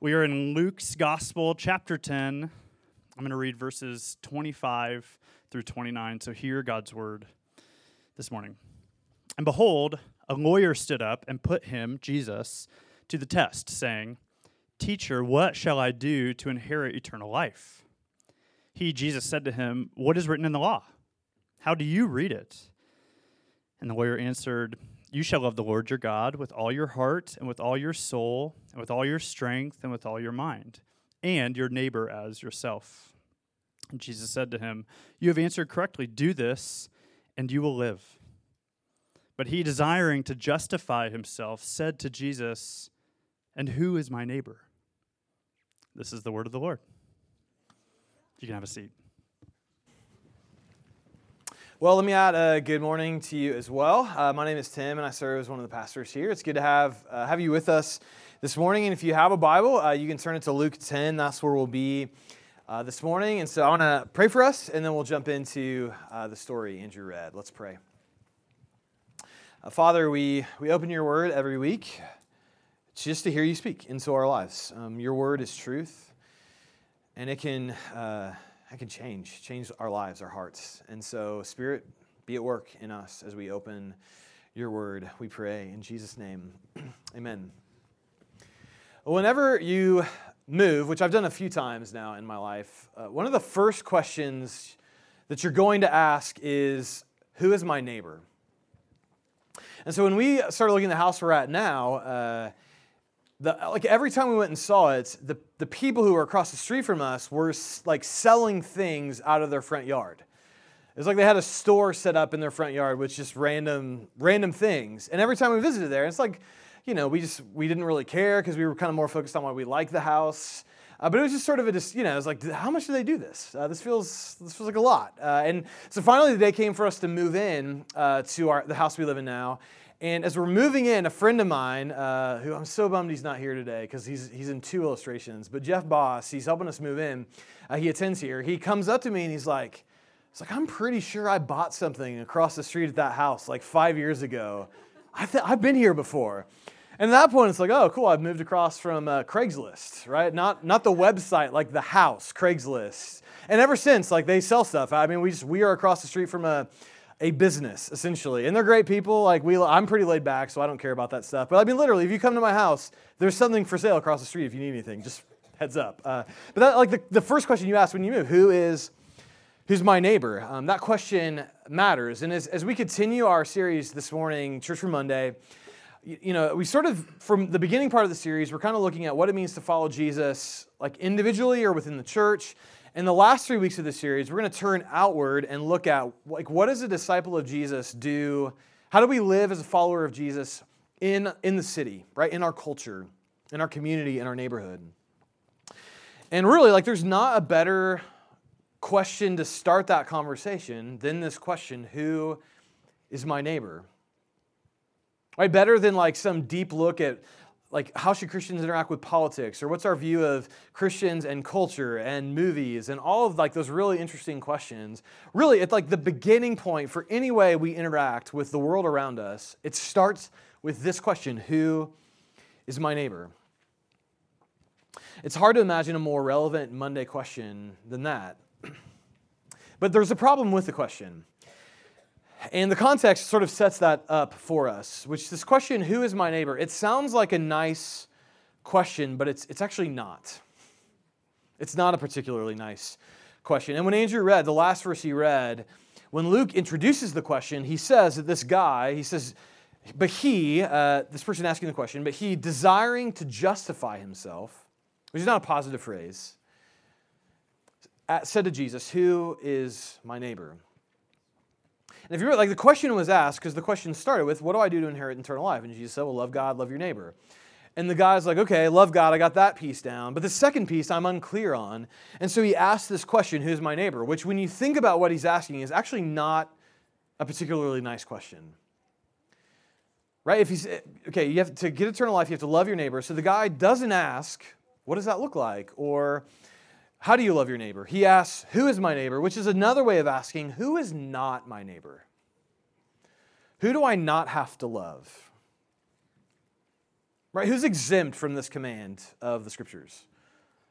We are in Luke's Gospel, chapter 10. I'm going to read verses 25 through 29. So hear God's word this morning. And behold, a lawyer stood up and put him, Jesus, to the test, saying, Teacher, what shall I do to inherit eternal life? He, Jesus, said to him, What is written in the law? How do you read it? And the lawyer answered, you shall love the Lord your God with all your heart, and with all your soul, and with all your strength, and with all your mind, and your neighbor as yourself. And Jesus said to him, You have answered correctly. Do this, and you will live. But he, desiring to justify himself, said to Jesus, And who is my neighbor? This is the word of the Lord. You can have a seat. Well, let me add a good morning to you as well. Uh, my name is Tim, and I serve as one of the pastors here. It's good to have uh, have you with us this morning. And if you have a Bible, uh, you can turn it to Luke 10. That's where we'll be uh, this morning. And so I want to pray for us, and then we'll jump into uh, the story Andrew read. Let's pray. Uh, Father, we we open your Word every week just to hear you speak into our lives. Um, your Word is truth, and it can that can change, change our lives, our hearts. And so, Spirit, be at work in us as we open your word, we pray. In Jesus' name, amen. Whenever you move, which I've done a few times now in my life, uh, one of the first questions that you're going to ask is Who is my neighbor? And so, when we started looking at the house we're at now, uh, the, like every time we went and saw it, the, the people who were across the street from us were like selling things out of their front yard. It's like they had a store set up in their front yard with just random random things. And every time we visited there, it's like, you know, we just we didn't really care because we were kind of more focused on why we liked the house. Uh, but it was just sort of a, just, you know, it was like, how much do they do this? Uh, this feels this feels like a lot. Uh, and so finally, the day came for us to move in uh, to our the house we live in now. And as we're moving in, a friend of mine, uh, who I'm so bummed he's not here today because he's, he's in two illustrations, but Jeff Boss, he's helping us move in. Uh, he attends here. He comes up to me and he's like, "It's like I'm pretty sure I bought something across the street at that house like five years ago. I th- I've been here before." And at that point, it's like, "Oh, cool! I've moved across from uh, Craigslist, right? Not not the website, like the house, Craigslist." And ever since, like they sell stuff. I mean, we just we are across the street from a a business essentially. And they're great people. Like we i'm pretty laid back so i don't care about that stuff. But i mean literally if you come to my house there's something for sale across the street if you need anything. Just heads up. Uh, but that, like the, the first question you ask when you move who is who's my neighbor? Um, that question matters. And as, as we continue our series this morning church for monday you, you know we sort of from the beginning part of the series we're kind of looking at what it means to follow jesus like individually or within the church in the last three weeks of the series, we're going to turn outward and look at like what does a disciple of Jesus do? How do we live as a follower of Jesus in, in the city, right? In our culture, in our community, in our neighborhood. And really, like there's not a better question to start that conversation than this question, who is my neighbor? Right? Better than like some deep look at like how should Christians interact with politics or what's our view of Christians and culture and movies and all of like those really interesting questions. Really, it's like the beginning point for any way we interact with the world around us. It starts with this question, who is my neighbor? It's hard to imagine a more relevant Monday question than that. But there's a problem with the question. And the context sort of sets that up for us, which this question, who is my neighbor? It sounds like a nice question, but it's, it's actually not. It's not a particularly nice question. And when Andrew read, the last verse he read, when Luke introduces the question, he says that this guy, he says, but he, uh, this person asking the question, but he desiring to justify himself, which is not a positive phrase, said to Jesus, Who is my neighbor? And if you like, the question was asked because the question started with, "What do I do to inherit eternal life?" And Jesus said, "Well, love God, love your neighbor." And the guy's like, "Okay, love God, I got that piece down, but the second piece I'm unclear on." And so he asked this question, "Who's my neighbor?" Which, when you think about what he's asking, is actually not a particularly nice question. Right? If he's okay, you have to get eternal life, you have to love your neighbor. So the guy doesn't ask, "What does that look like?" or how do you love your neighbor? He asks, Who is my neighbor? which is another way of asking, Who is not my neighbor? Who do I not have to love? Right? Who's exempt from this command of the scriptures?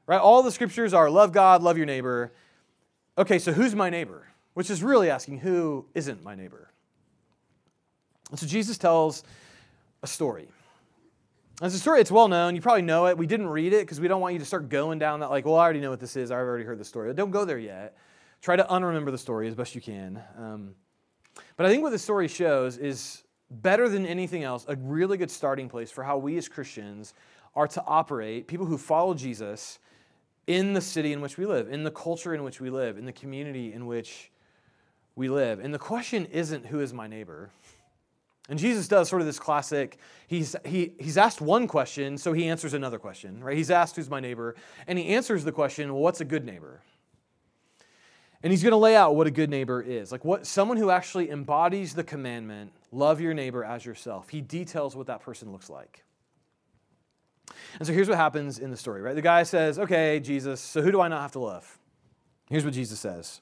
Right? All the scriptures are love God, love your neighbor. Okay, so who's my neighbor? Which is really asking who isn't my neighbor. And so Jesus tells a story. It's a story, it's well known. You probably know it. We didn't read it because we don't want you to start going down that, like, well, I already know what this is. I've already heard the story. Don't go there yet. Try to unremember the story as best you can. Um, but I think what the story shows is better than anything else, a really good starting place for how we as Christians are to operate, people who follow Jesus, in the city in which we live, in the culture in which we live, in the community in which we live. And the question isn't, who is my neighbor? And Jesus does sort of this classic, he's, he, he's asked one question, so he answers another question, right? He's asked, who's my neighbor? And he answers the question, well, what's a good neighbor? And he's going to lay out what a good neighbor is. Like what someone who actually embodies the commandment, love your neighbor as yourself. He details what that person looks like. And so here's what happens in the story, right? The guy says, Okay, Jesus, so who do I not have to love? Here's what Jesus says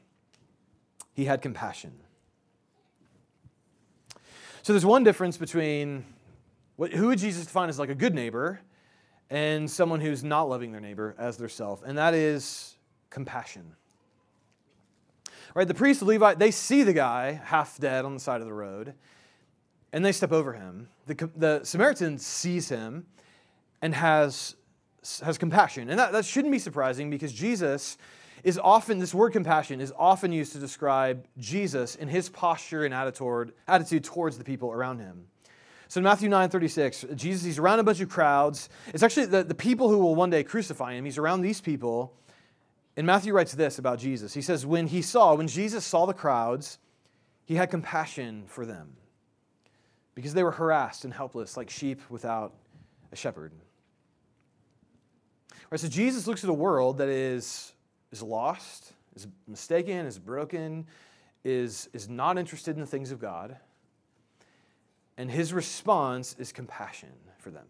he had compassion. So there's one difference between what, who would Jesus define as like a good neighbor and someone who's not loving their neighbor as their self, and that is compassion. Right, the priest, the Levite, they see the guy half dead on the side of the road, and they step over him. The, the Samaritan sees him and has, has compassion. And that, that shouldn't be surprising because Jesus is often, this word compassion is often used to describe Jesus in his posture and attitude, attitude towards the people around him. So in Matthew 9 36, Jesus, he's around a bunch of crowds. It's actually the, the people who will one day crucify him. He's around these people. And Matthew writes this about Jesus. He says, When he saw, when Jesus saw the crowds, he had compassion for them because they were harassed and helpless like sheep without a shepherd. Right, so Jesus looks at a world that is, is lost, is mistaken, is broken, is, is not interested in the things of God. And his response is compassion for them.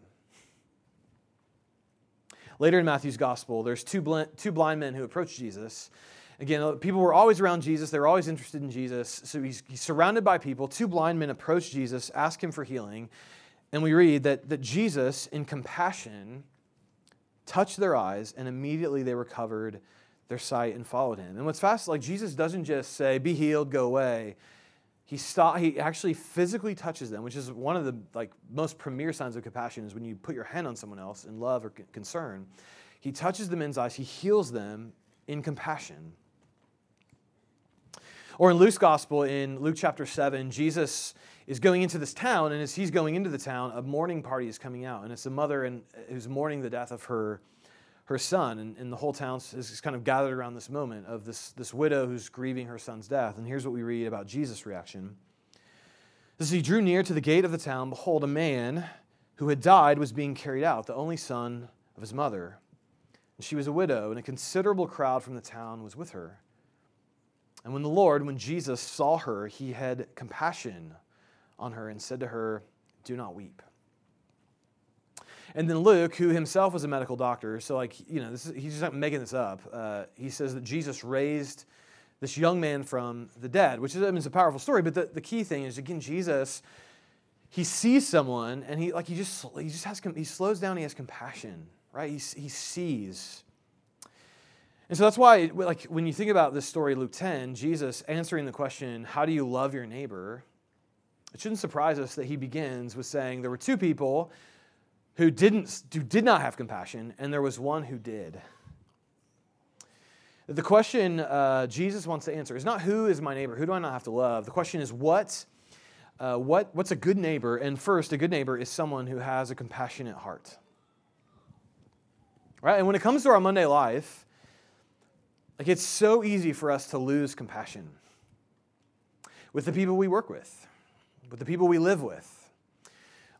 Later in Matthew's gospel, there's two, blind, two blind men who approach Jesus. Again, uh, people were always around Jesus. They were always interested in Jesus. So he's, he's surrounded by people. Two blind men approach Jesus, ask him for healing. And we read that, that Jesus, in compassion, touched their eyes, and immediately they recovered their sight and followed him. And what's fast, like Jesus doesn't just say, be healed, go away. He, stop, he actually physically touches them, which is one of the like most premier signs of compassion is when you put your hand on someone else in love or concern. He touches the men's eyes, he heals them in compassion. Or in Luke's gospel, in Luke chapter 7, Jesus is going into this town, and as he's going into the town, a mourning party is coming out, and it's a mother and, uh, who's mourning the death of her, her son, and, and the whole town is kind of gathered around this moment of this, this widow who's grieving her son's death. And here's what we read about Jesus' reaction. As he drew near to the gate of the town, behold, a man who had died was being carried out, the only son of his mother. And she was a widow, and a considerable crowd from the town was with her. And when the Lord, when Jesus saw her, he had compassion on her and said to her, Do not weep. And then Luke, who himself was a medical doctor, so like, you know, is, he's just not making this up. Uh, he says that Jesus raised this young man from the dead, which is, I mean, it's a powerful story. But the, the key thing is, again, Jesus, he sees someone and he, like, he just, he just has, he slows down, he has compassion, right? He, he sees. And so that's why, like, when you think about this story, Luke 10, Jesus answering the question, How do you love your neighbor? It shouldn't surprise us that he begins with saying there were two people who didn't who did not have compassion, and there was one who did. The question uh, Jesus wants to answer is not who is my neighbor, who do I not have to love. The question is what, uh, what, what's a good neighbor? And first, a good neighbor is someone who has a compassionate heart. Right? And when it comes to our Monday life, like it's so easy for us to lose compassion with the people we work with with the people we live with,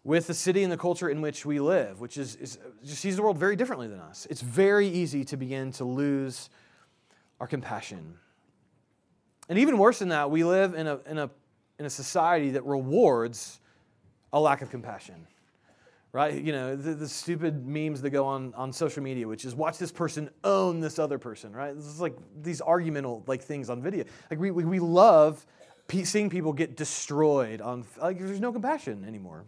with the city and the culture in which we live, which is, is sees the world very differently than us. It's very easy to begin to lose our compassion. And even worse than that, we live in a, in a, in a society that rewards a lack of compassion. Right? You know, the, the stupid memes that go on, on social media, which is watch this person own this other person, right? This is like these argumental like things on video. Like we, we, we love seeing people get destroyed on, like there's no compassion anymore.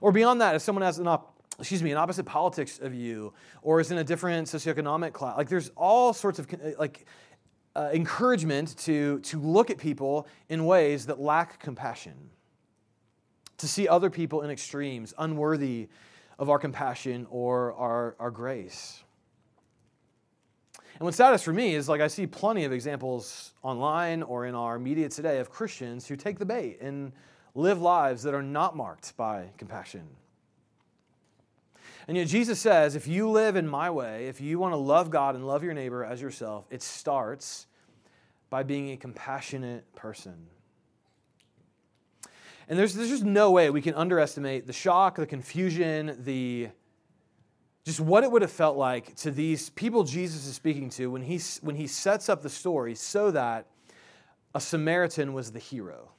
Or beyond that, if someone has an op- excuse me, an opposite politics of you, or is in a different socioeconomic class, like there's all sorts of like uh, encouragement to to look at people in ways that lack compassion to see other people in extremes, unworthy of our compassion or our, our grace. And what's saddest for me is like I see plenty of examples online or in our media today of Christians who take the bait and live lives that are not marked by compassion. And yet Jesus says, if you live in my way, if you want to love God and love your neighbor as yourself, it starts by being a compassionate person. And there's, there's just no way we can underestimate the shock, the confusion, the just what it would have felt like to these people Jesus is speaking to when he, when he sets up the story so that a Samaritan was the hero.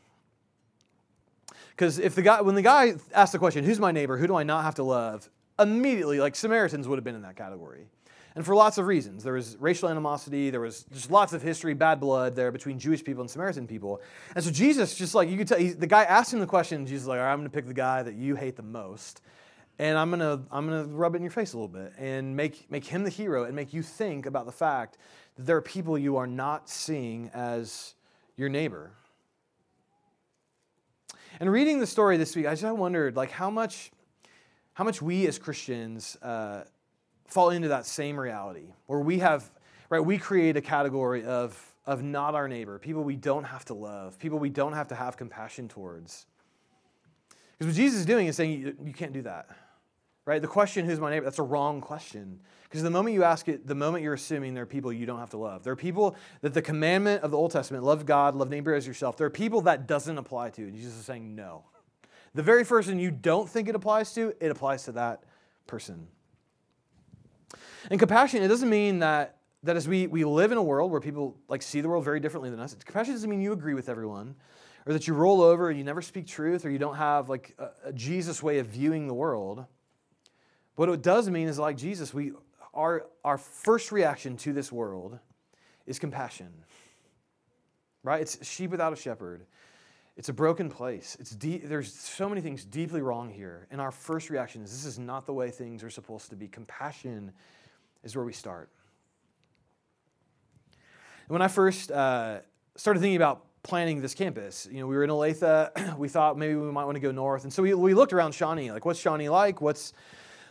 Because if the guy, when the guy asked the question, who's my neighbor? Who do I not have to love? Immediately, like Samaritans would have been in that category and for lots of reasons. There was racial animosity, there was just lots of history, bad blood there between Jewish people and Samaritan people. And so Jesus, just like you could tell, he, the guy asked him the question, Jesus like, all right, I'm going to pick the guy that you hate the most. And I'm gonna, I'm gonna rub it in your face a little bit and make, make him the hero and make you think about the fact that there are people you are not seeing as your neighbor. And reading the story this week, I just I wondered like how much, how much we as Christians uh, fall into that same reality where we have, right, we create a category of, of not our neighbor, people we don't have to love, people we don't have to have compassion towards. Because what Jesus is doing is saying you, you can't do that, right? The question, who's my neighbor, that's a wrong question. Because the moment you ask it, the moment you're assuming there are people you don't have to love. There are people that the commandment of the Old Testament, love God, love neighbor as yourself, there are people that doesn't apply to. And Jesus is saying no. The very person you don't think it applies to, it applies to that person. And compassion, it doesn't mean that, that as we, we live in a world where people like see the world very differently than us, compassion doesn't mean you agree with everyone or that you roll over and you never speak truth or you don't have like a, a Jesus way of viewing the world. What it does mean is like Jesus, we, our, our first reaction to this world is compassion. Right? It's sheep without a shepherd. It's a broken place. It's there's so many things deeply wrong here. And our first reaction is this is not the way things are supposed to be. Compassion is where we start. And when I first uh, started thinking about planning this campus, you know, we were in Olathe. We thought maybe we might want to go north, and so we, we looked around Shawnee. Like, what's Shawnee like? What's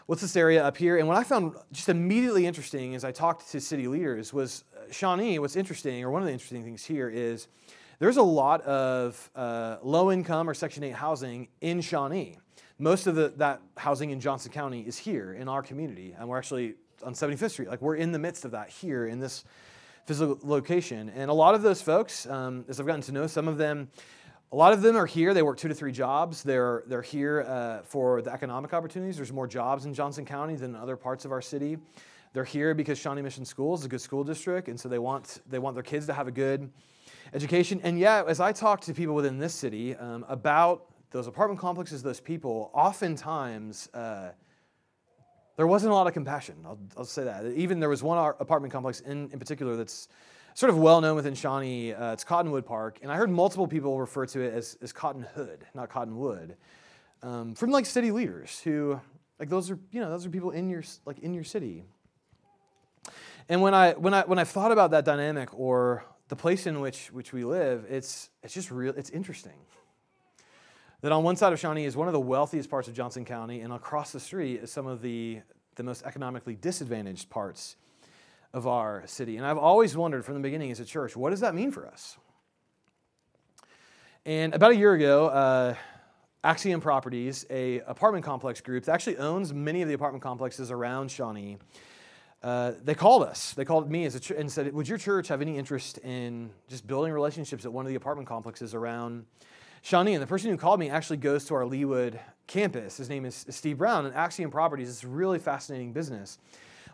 what's this area up here? And what I found just immediately interesting as I talked to city leaders was uh, Shawnee. What's interesting, or one of the interesting things here, is there's a lot of uh, low income or Section 8 housing in Shawnee. Most of the, that housing in Johnson County is here in our community, and we're actually on 75th Street. Like we're in the midst of that here in this physical location. And a lot of those folks, um, as I've gotten to know some of them, a lot of them are here. They work two to three jobs. They're, they're here uh, for the economic opportunities. There's more jobs in Johnson County than other parts of our city. They're here because Shawnee Mission School is a good school district, and so they want, they want their kids to have a good education. And yet, as I talk to people within this city um, about those apartment complexes, those people, oftentimes uh, there wasn't a lot of compassion. I'll, I'll say that. Even there was one apartment complex in, in particular that's sort of well known within Shawnee. Uh, it's Cottonwood Park, and I heard multiple people refer to it as, as Cotton Hood, not Cottonwood, um, from like city leaders who, like those are you know those are people in your like in your city. And when I when I when I thought about that dynamic or the place in which which we live, it's it's just real. It's interesting that on one side of Shawnee is one of the wealthiest parts of Johnson County, and across the street is some of the, the most economically disadvantaged parts of our city. And I've always wondered from the beginning as a church, what does that mean for us? And about a year ago, uh, Axiom Properties, a apartment complex group that actually owns many of the apartment complexes around Shawnee, uh, they called us. They called me as a ch- and said, "Would your church have any interest in just building relationships at one of the apartment complexes around Shawnee. And the person who called me actually goes to our Leawood campus. His name is Steve Brown, and Axiom Properties is a really fascinating business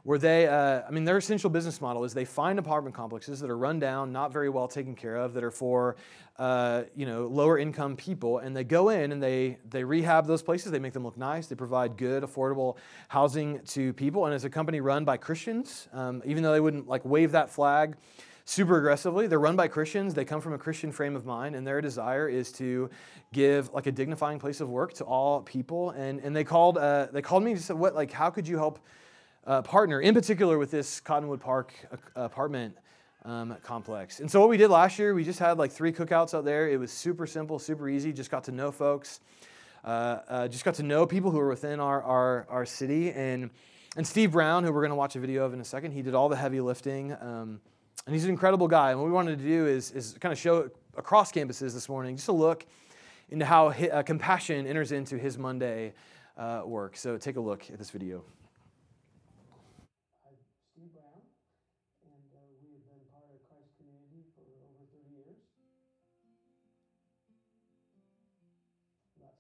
where they, uh, I mean, their essential business model is they find apartment complexes that are run down, not very well taken care of, that are for, uh, you know, lower income people, and they go in and they they rehab those places. They make them look nice. They provide good, affordable housing to people, and it's a company run by Christians, um, even though they wouldn't like wave that flag super aggressively. They're run by Christians. They come from a Christian frame of mind, and their desire is to give like a dignifying place of work to all people. And and they called uh, they called me and said, "What like how could you help?" Uh, partner, in particular with this Cottonwood Park uh, apartment um, complex. And so, what we did last year, we just had like three cookouts out there. It was super simple, super easy, just got to know folks, uh, uh just got to know people who are within our, our, our city. And, and Steve Brown, who we're going to watch a video of in a second, he did all the heavy lifting. Um, and he's an incredible guy. And what we wanted to do is, is kind of show across campuses this morning, just a look into how uh, compassion enters into his Monday uh, work. So, take a look at this video.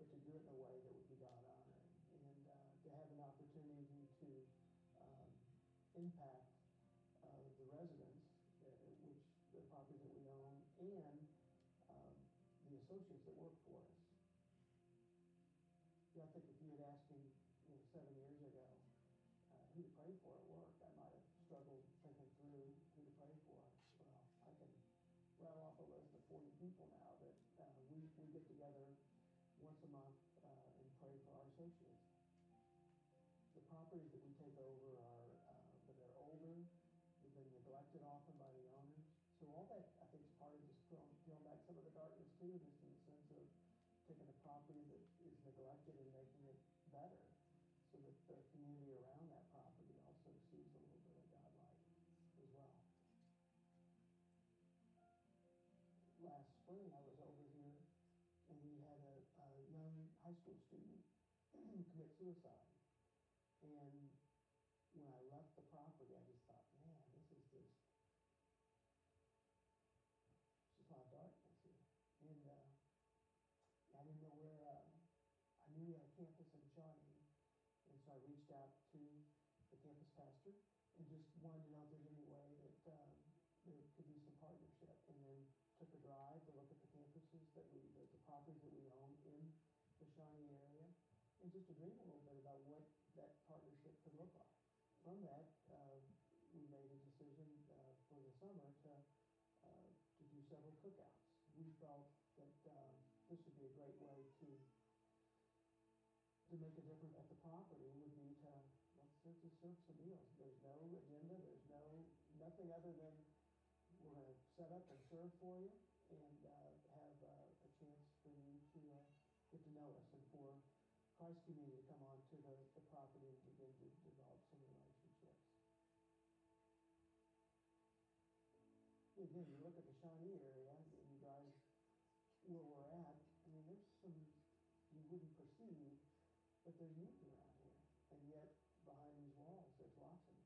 but to do it in a way that would be God honoring. And uh, to have an opportunity to um, impact uh, the residents, uh, which the property that we own, and um, the associates that work for us. Yeah, I think if you had asked me you know, seven years ago uh, who to pray for at work, I might have struggled thinking through who to pray for. Well, I can rattle off a list of 40 people now properties that we take over are, uh, that are older, they've been neglected often by the owners. So all that, I think, is part of just peeling, peeling back some of the darkness too, just in the sense of taking a property that is neglected and making it better so that the community around that property also sees a little bit of God light as well. last spring, I was over here and we had a, a young high school student commit suicide. And when I left the property, I just thought, man, this is just, just a lot of darkness here. And uh, I didn't know where, uh, I knew we had a campus in Shawnee. And so I reached out to the campus pastor and just wanted to know if there's any way that um, there could be some partnership. And then took a drive to look at the campuses that we, the, the properties that we own in the Shawnee area, and just to dream a little bit about what that partnership could look like. From that, uh, we made a decision uh, for the summer to uh, to do several cookouts. We felt that um, this would be a great way to to make a difference at the property would be to let's just serve some meals. There's no agenda. There's no nothing other than we're going to set up and serve for you and uh, have uh, a chance for you to uh, get to know us and for Christ community to come onto the, the property and begin to develop some relationships. Again, you look at the Shawnee area and you guys where we're at, I mean, there's some you wouldn't perceive, but there's needs around here. And yet, behind these walls, there's lots of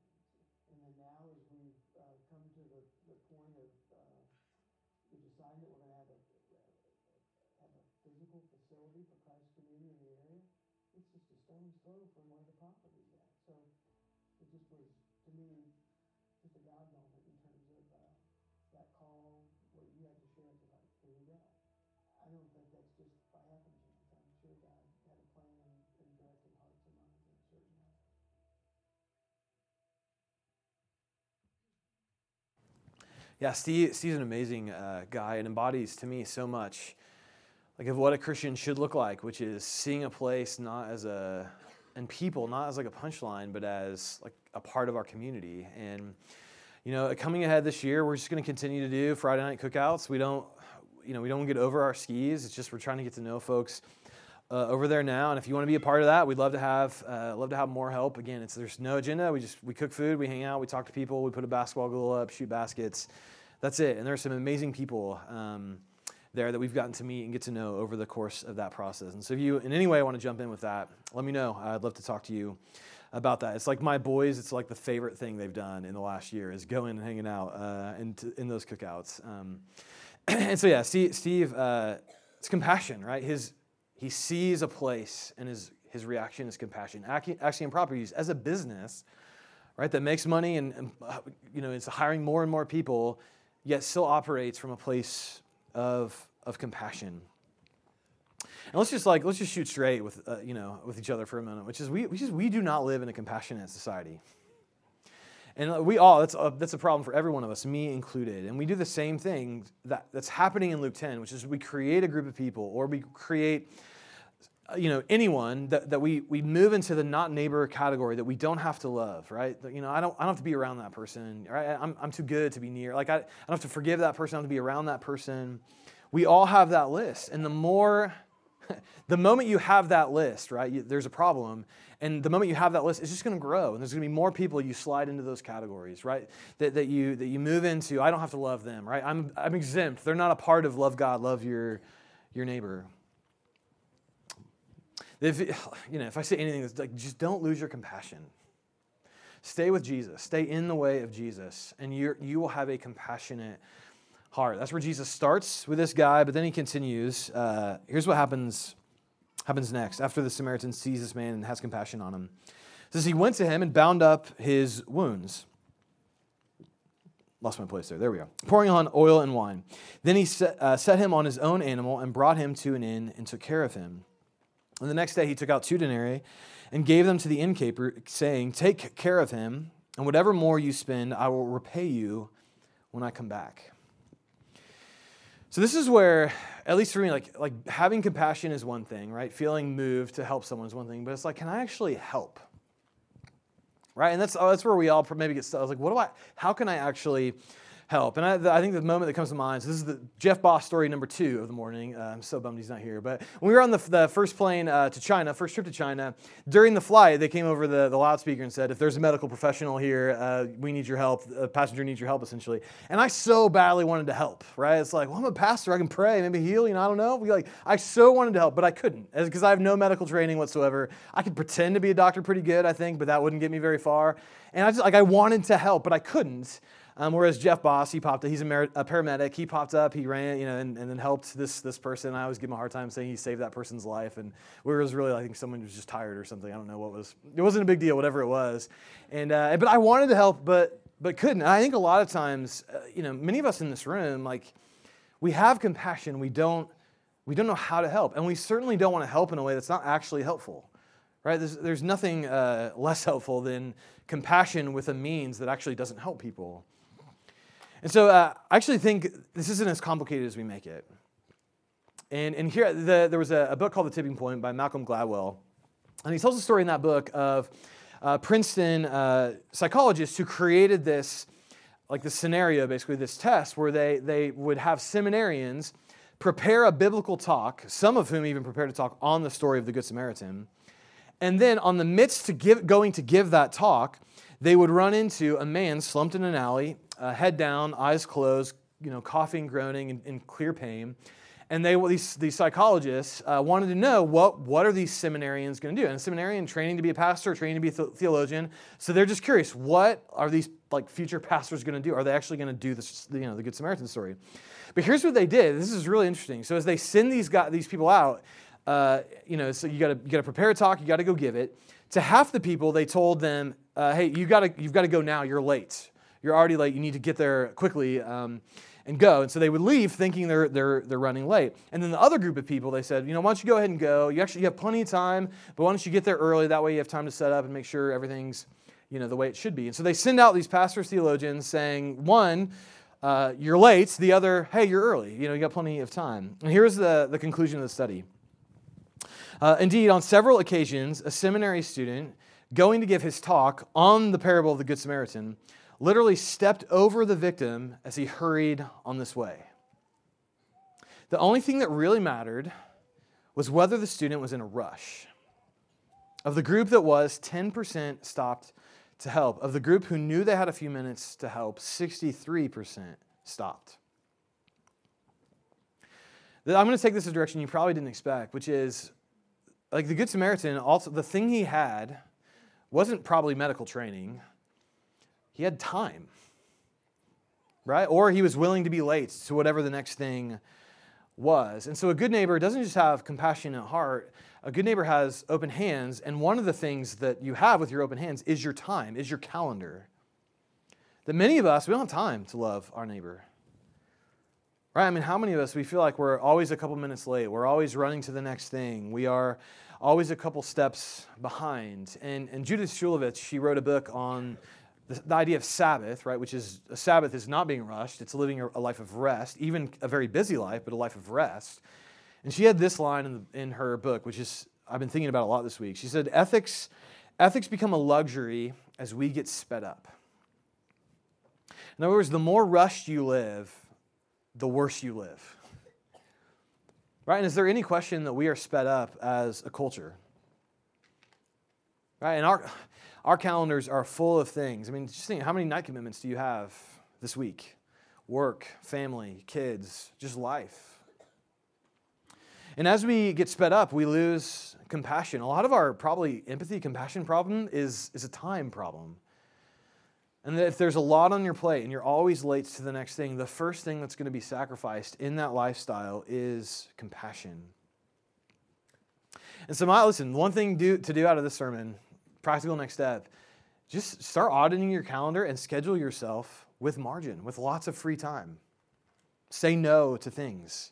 and then now, as we've uh, come to the, the point of uh, we decided that we're going to have a have a physical facility for Christ community in the area, it's just a stone's throw from where the property is at. So it just was to me just a God moment in terms of uh, that call, what you had to share. It's like, here we go. I don't think that's just by happenstance. I'm sure God had a plan and directed hearts and minds in a certain way. Yeah, Steve, Steve's an amazing uh, guy and embodies to me so much like of what a Christian should look like, which is seeing a place not as a and people not as like a punchline, but as like a part of our community. And you know, coming ahead this year, we're just going to continue to do Friday night cookouts. We don't, you know, we don't get over our skis. It's just we're trying to get to know folks uh, over there now. And if you want to be a part of that, we'd love to have uh, love to have more help. Again, it's there's no agenda. We just we cook food, we hang out, we talk to people, we put a basketball goal up, shoot baskets. That's it. And there's some amazing people. Um, there that we've gotten to meet and get to know over the course of that process. And so, if you in any way want to jump in with that, let me know. I'd love to talk to you about that. It's like my boys. It's like the favorite thing they've done in the last year is going and hanging out uh, in, in those cookouts. Um, and so, yeah, Steve. Steve uh, it's compassion, right? His he sees a place, and his his reaction is compassion. Axiom Properties as a business, right, that makes money and, and uh, you know it's hiring more and more people, yet still operates from a place of, of compassion. And let's just like let's just shoot straight with uh, you know with each other for a minute, which is we is we do not live in a compassionate society. And uh, we all, that's a, that's a problem for every one of us, me included. And we do the same thing that, that's happening in Luke 10, which is we create a group of people or we create uh, Uh, you know anyone that, that we, we move into the not neighbor category that we don't have to love right? You know i don't, I don't have to be around that person right? I'm, I'm too good to be near. Like I, I don't have to forgive that person. I don't have to be around that person. We all have that list. And the more the moment you have that list right you, there's a problem. And the moment you have that list it's just going to grow. And there's going to be more people you slide into those categories right? That, that you that you move into. I don't have to love them right? I'm, I'm exempt. They're not a part of love god love your your neighbor if, you know, if I say anything, it's like just don't lose your compassion. Stay with Jesus. Stay in the way of Jesus, and you you will have a compassionate heart. That's where Jesus starts with this guy, but then he continues. Uh, here's what happens happens next after the Samaritan sees this man and has compassion on him. It says he went to him and bound up his wounds. Lost my place there. There we go. Pouring on oil and wine. Then he set, uh, set him on his own animal and brought him to an inn and took care of him. And the next day he took out two denarii and gave them to the innkeeper, saying, Take care of him, and whatever more you spend, I will repay you when I come back. So this is where, at least for me, like, like having compassion is one thing, right? Feeling moved to help someone is one thing, but it's like, can I actually help? Right? And that's, oh, that's where we all maybe get stuck. I was like, what do I, how can I actually help. And I, I, think the moment that comes to mind, so this is the Jeff Boss story number two of the morning. Uh, I'm so bummed he's not here. But when we were on the, the first plane uh, to China, first trip to China, during the flight, they came over the, the loudspeaker and said, if there's a medical professional here, uh, we need your help. A passenger needs your help, essentially. And I so badly wanted to help, right? It's like, well, I'm a pastor. I can pray, maybe heal, you know, I don't know. We like, I so wanted to help, but I couldn't because I have no medical training whatsoever. I could pretend to be a doctor pretty good, I think, but that wouldn't get me very far. And I just, like, I wanted to help, but I couldn't. Um, whereas Jeff Boss, he popped up, he's a, mer- a, paramedic. He popped up, he ran, you know, and, and then helped this this person. I always give him a hard time saying he saved that person's life. And we was really, I think someone was just tired or something. I don't know what was. It wasn't a big deal, whatever it was. And uh, but I wanted to help, but but couldn't. I think a lot of times, uh, you know, many of us in this room, like, we have compassion. We don't we don't know how to help, and we certainly don't want to help in a way that's not actually helpful right? There's, there's nothing uh, less helpful than compassion with a means that actually doesn't help people. And so uh, I actually think this isn't as complicated as we make it. And, and here, the, there was a, a, book called The Tipping Point by Malcolm Gladwell. And he tells a story in that book of uh, Princeton uh, psychologists who created this, like this scenario, basically, this test where they, they would have seminarians prepare a biblical talk, some of whom even prepared a talk on the story of the Good Samaritan. And then, on the midst to give, going to give that talk, they would run into a man slumped in an alley, uh, head down, eyes closed, you know, coughing, groaning, in, in clear pain. And they, these, these psychologists uh, wanted to know what, what are these seminarians going to do? And a seminarian training to be a pastor, training to be a theologian. So they're just curious, what are these like future pastors going to do? Are they actually going to do this, you know, the Good Samaritan story? But here's what they did. This is really interesting. So as they send these guys, these people out, uh, you know, so you got to you got to prepare a talk, you got to go give it. To half the people, they told them, uh, "Hey, you got to you've got to go now. You're late." You're already late. You need to get there quickly um, and go. And so they would leave thinking they're, they're, they're running late. And then the other group of people, they said, you know, why don't you go ahead and go? You actually you have plenty of time, but why don't you get there early? That way you have time to set up and make sure everything's, you know, the way it should be. And so they send out these pastors, theologians saying, one, uh, you're late. The other, hey, you're early. You know, you got plenty of time. And here's the, the conclusion of the study. Uh, indeed, on several occasions, a seminary student going to give his talk on the parable of the Good Samaritan literally stepped over the victim as he hurried on this way. The only thing that really mattered was whether the student was in a rush. Of the group that was, 10% stopped to help. Of the group who knew they had a few minutes to help, 63% stopped. I'm going to take this a direction you probably didn't expect, which is like the Good Samaritan, also, the thing he had wasn't probably medical training, he had time, right? Or he was willing to be late to whatever the next thing was. And so a good neighbor doesn't just have compassionate heart, a good neighbor has open hands, and one of the things that you have with your open hands is your time, is your calendar. That many of us, we don't have time to love our neighbor. Right? I mean, how many of us, we feel like we're always a couple minutes late. We're always running to the next thing. We are always a couple steps behind. And, and Judith Shulevitz, she wrote a book on the, the, idea of Sabbath, right, which is a Sabbath is not being rushed, it's living a, life of rest, even a very busy life, but a life of rest. And she had this line in, the, in her book, which is I've been thinking about a lot this week. She said, ethics, ethics become a luxury as we get sped up. In other words, the more rushed you live, the worse you live. Right? And is there any question that we are sped up as a culture? Right? And our, our calendars are full of things. I mean, just think how many night commitments do you have this week? Work, family, kids, just life. And as we get sped up, we lose compassion. A lot of our probably empathy, compassion problem is, is a time problem. And if there's a lot on your plate and you're always late to the next thing, the first thing that's going to be sacrificed in that lifestyle is compassion. And so, my, listen, one thing do, to do out of this sermon, practical next step, just start auditing your calendar and schedule yourself with margin, with lots of free time. Say no to things.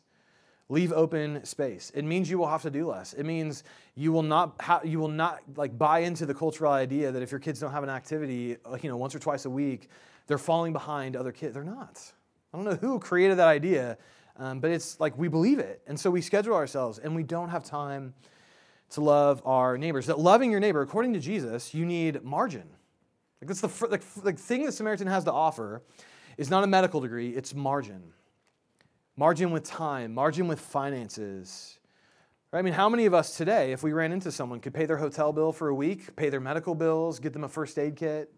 Leave open space. It means you will have to do less. It means you will not ha- you will not like buy into the cultural idea that if your kids don't have an activity, you know, once or twice a week, they're falling behind other kids. They're not. I don't know who created that idea, um, but it's like we believe it, and so we schedule ourselves, and we don't have time to love our neighbors. That loving your neighbor, according to Jesus, you need margin. Like that's the like, the thing that Samaritan has to offer is not a medical degree; it's margin margin with time, margin with finances. Right? I mean, how many of us today, if we ran into someone, could pay their hotel bill for a week, pay their medical bills, get them a first aid kit?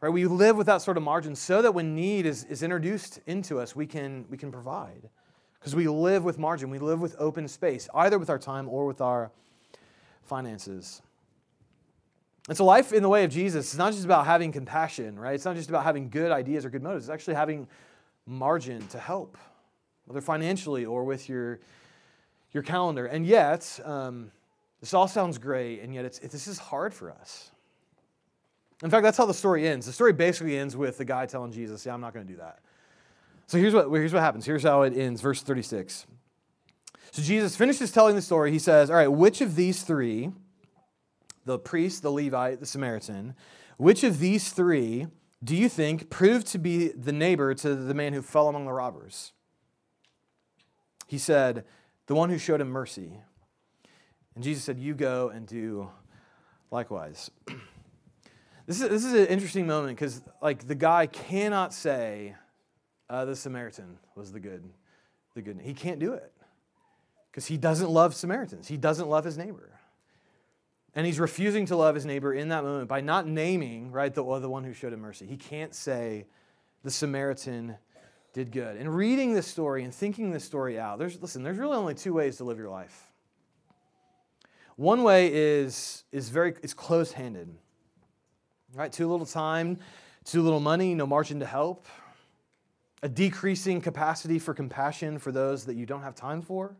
Right? We live with that sort of margin so that when need is, is introduced into us, we can, we can provide. Because we live with margin, we live with open space, either with our time or with our finances. And so, life in the way of Jesus is not just about having compassion, right? It's not just about having good ideas or good motives. It's actually having margin to help whether financially or with your, your calendar. And yet, um, this all sounds great, and yet it's, it, this is hard for us. In fact, that's how the story ends. The story basically ends with the guy telling Jesus, Yeah, I'm not going to do that. So here's what, here's what happens. Here's how it ends, verse 36. So Jesus finishes telling the story. He says, All right, which of these three, the priest, the Levite, the Samaritan, which of these three do you think proved to be the neighbor to the man who fell among the robbers? He said, The one who showed him mercy. And Jesus said, You go and do likewise. this, is, this is an interesting moment because, like, the guy cannot say uh, the Samaritan was the good, the good. He can't do it because he doesn't love Samaritans. He doesn't love his neighbor. And he's refusing to love his neighbor in that moment by not naming, right, the, the one who showed him mercy. He can't say the Samaritan did good. And reading this story and thinking this story out, there's listen, there's really only two ways to live your life. One way is is very is close-handed. Right? Too little time, too little money, no margin to help. A decreasing capacity for compassion for those that you don't have time for.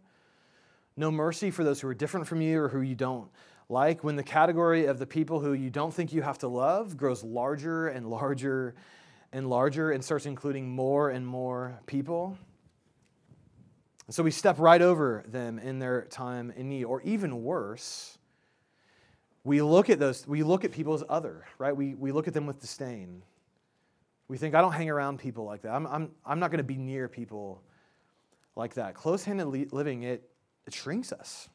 No mercy for those who are different from you or who you don't like. When the category of the people who you don't think you have to love grows larger and larger and larger and starts including more and more people. So we step right over them in their time in need. Or even worse, we look at those, we look at people as other, right? We, we look at them with disdain. We think, I don't hang around people like that. I'm, I'm, I'm not going to be near people like that. Close handed living, it, it shrinks us,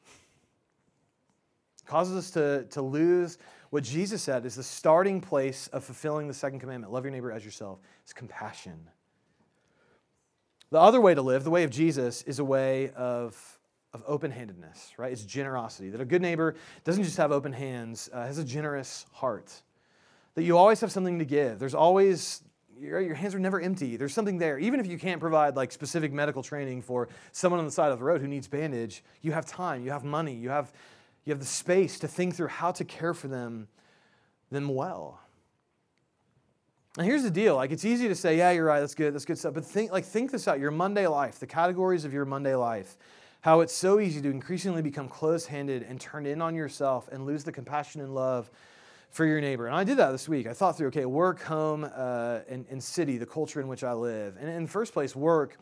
it causes us to, to lose what Jesus said is the starting place of fulfilling the second commandment love your neighbor as yourself is compassion. The other way to live, the way of Jesus, is a way of, of open handedness, right? It's generosity. That a good neighbor doesn't just have open hands, uh, has a generous heart. That you always have something to give. There's always, your, your hands are never empty. There's something there. Even if you can't provide like specific medical training for someone on the side of the road who needs bandage, you have time, you have money, you have, you have the space to think through how to care for them, them well. And here's the deal: like it's easy to say, "Yeah, you're right. That's good. That's good stuff." But think, like, think this out: your Monday life, the categories of your Monday life, how it's so easy to increasingly become close-handed and turn in on yourself and lose the compassion and love for your neighbor. And I did that this week. I thought through, okay, work, home, uh, and, and city, the culture in which I live. And in first place, work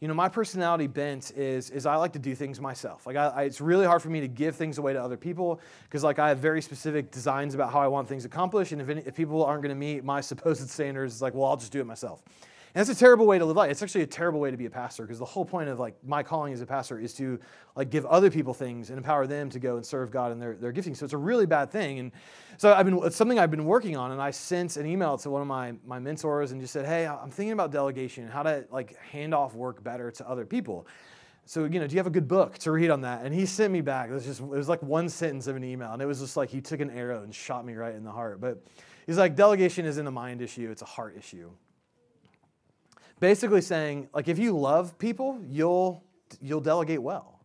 you know, my personality bent is, is I like to do things myself. Like, I, I, it's really hard for me to give things away to other people because, like, I have very specific designs about how I want things accomplished. And if, any, if people aren't going to meet my supposed standards, it's like, well, I'll just do it myself. And that's a terrible way to live life. It's actually a terrible way to be a pastor because the whole point of like my calling as a pastor is to like give other people things and empower them to go and serve God and their, their gifting. So it's a really bad thing. And so I've been it's something I've been working on. And I sent an email to one of my my mentors and just said, hey, I'm thinking about delegation and how to like hand off work better to other people. So, you know, do you have a good book to read on that? And he sent me back. It was just, it was like one sentence of an email. And it was just like he took an arrow and shot me right in the heart. But he's like, delegation isn't a mind issue, it's a heart issue basically saying like if you love people you'll you'll delegate well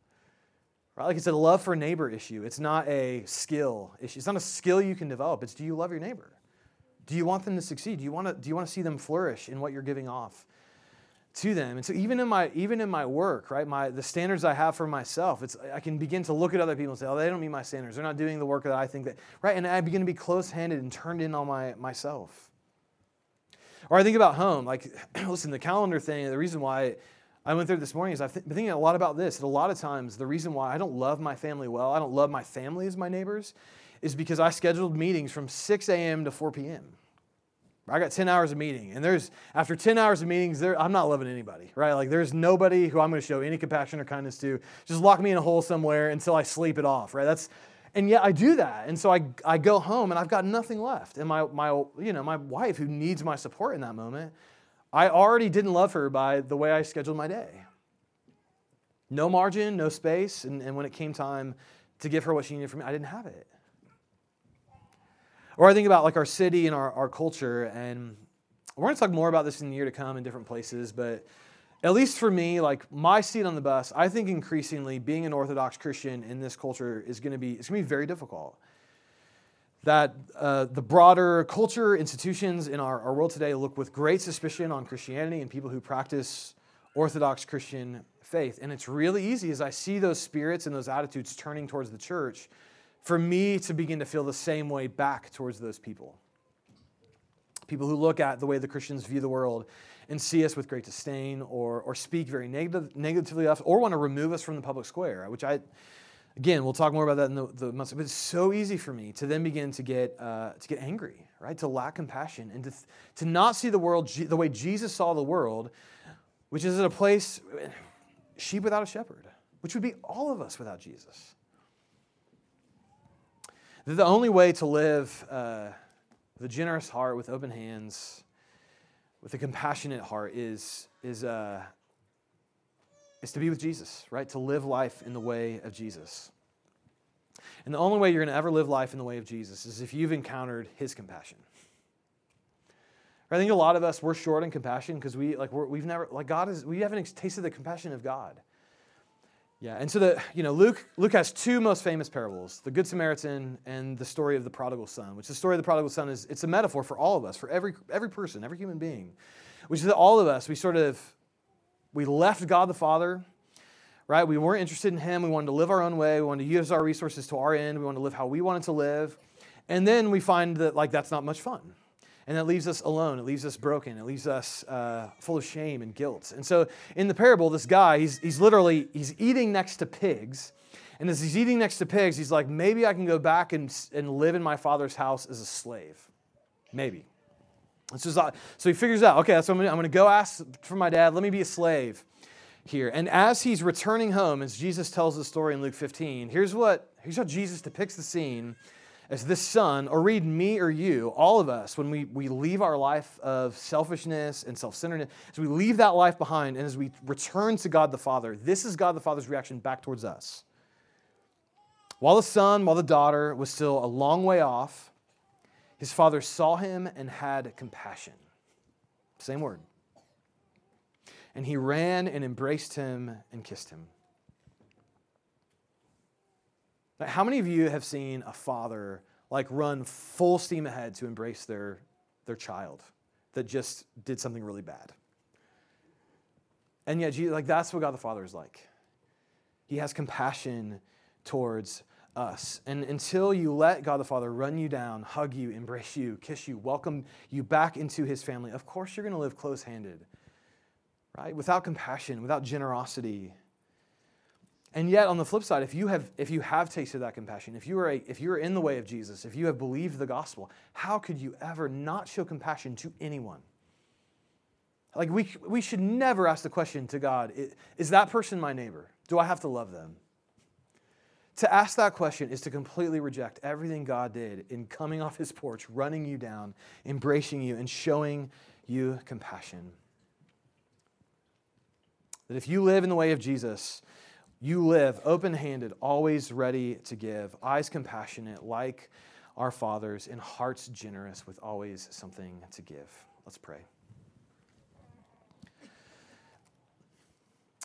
right? Like it's a love for neighbor issue. It's not a skill issue. It's not a skill you can develop. It's do you love your neighbor? Do you want them to succeed? Do you want to do you want to see them flourish in what you're giving off to them? And so even in my even in my work right my the standards i have for myself it's i can begin to look at other people and say oh they don't meet my standards. They're not doing the work that i think that right? And i begin to be close-handed and turned in on my myself or I think about home. Like, listen, the calendar thing, the reason why I went through this morning is I've been thinking a lot about this. And a lot of times, the reason why I don't love my family well, I don't love my family as my neighbors, is because I scheduled meetings from 6 a.m. to 4 p.m. I got 10 hours of meeting. And there's, after 10 hours of meetings, there, I'm not loving anybody, right? Like, there's nobody who I'm going to show any compassion or kindness to. Just lock me in a hole somewhere until I sleep it off, right? That's, and yet I do that. And so I, I go home and I've got nothing left. And my, my, you know, my wife, who needs my support in that moment, I already didn't love her by the way I scheduled my day. No margin, no space. And, and when it came time to give her what she needed from me, I didn't have it. Or I think about like our city and our, our culture. And we're going to talk more about this in the year to come in different places. But at least for me, like my seat on the bus, I think increasingly being an Orthodox Christian in this culture is going to be it's going to be very difficult. That uh, the broader culture, institutions in our, our world today look with great suspicion on Christianity and people who practice Orthodox Christian faith. And it's really easy as I see those spirits and those attitudes turning towards the church for me to begin to feel the same way back towards those people. People who look at the way the Christians view the world and see us with great disdain or, or speak very negative, negatively of us or want to remove us from the public square, which I, again, we'll talk more about that in the, the months, but it's so easy for me to then begin to get, uh, to get angry, right? To lack compassion and to, to not see the world the way Jesus saw the world, which is at a place, sheep without a shepherd, which would be all of us without Jesus. The only way to live uh, a generous heart, with open hands, with a compassionate heart is, is, uh, is to be with Jesus, right? To live life in the way of Jesus. And the only way you're going to ever live life in the way of Jesus is if you've encountered his compassion. I think a lot of us we're short in compassion because we like we have never like God is we haven't tasted the compassion of God. Yeah, and so the you know Luke Luke has two most famous parables: the Good Samaritan and the story of the prodigal son. Which the story of the prodigal son is it's a metaphor for all of us, for every every person, every human being. Which is that all of us we sort of we left God the Father, right? We weren't interested in Him. We wanted to live our own way. We wanted to use our resources to our end. We wanted to live how we wanted to live, and then we find that like that's not much fun. And that leaves us alone. It leaves us broken. It leaves us uh, full of shame and guilt. And so in the parable, this guy, he's, he's literally, he's eating next to pigs. And as he's eating next to pigs, he's like, maybe I can go back and, and live in my father's house as a slave. Maybe. So, so he figures out, okay, so I'm going to go ask for my dad, let me be a slave here. And as he's returning home, as Jesus tells the story in Luke 15, here's what here's how Jesus depicts the scene as this son, or read me or you, all of us, when we, we leave our life of selfishness and self centeredness, as we leave that life behind and as we return to God the Father, this is God the Father's reaction back towards us. While the son, while the daughter was still a long way off, his father saw him and had compassion. Same word. And he ran and embraced him and kissed him. Now, how many of you have seen a father like run full steam ahead to embrace their, their child that just did something really bad? And yet, Jesus, like that's what God the Father is like. He has compassion towards us. And until you let God the Father run you down, hug you, embrace you, kiss you, welcome you back into his family, of course you're going to live close handed, right? Without compassion, without generosity. And yet, on the flip side, if you have, if you have tasted that compassion, if you, are a, if you are in the way of Jesus, if you have believed the gospel, how could you ever not show compassion to anyone? Like, we, we should never ask the question to God is that person my neighbor? Do I have to love them? To ask that question is to completely reject everything God did in coming off his porch, running you down, embracing you, and showing you compassion. That if you live in the way of Jesus, you live open handed, always ready to give, eyes compassionate, like our fathers, and hearts generous, with always something to give. Let's pray.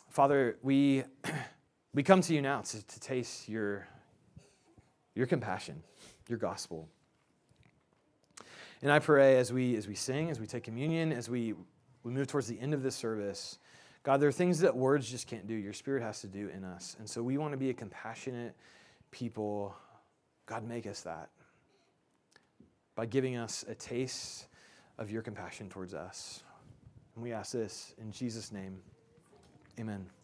Father, we. We come to you now to, to taste your, your compassion, your gospel. And I pray as we, as we sing, as we take communion, as we, we move towards the end of this service, God, there are things that words just can't do. Your spirit has to do in us. And so we want to be a compassionate people. God, make us that by giving us a taste of your compassion towards us. And we ask this in Jesus' name. Amen.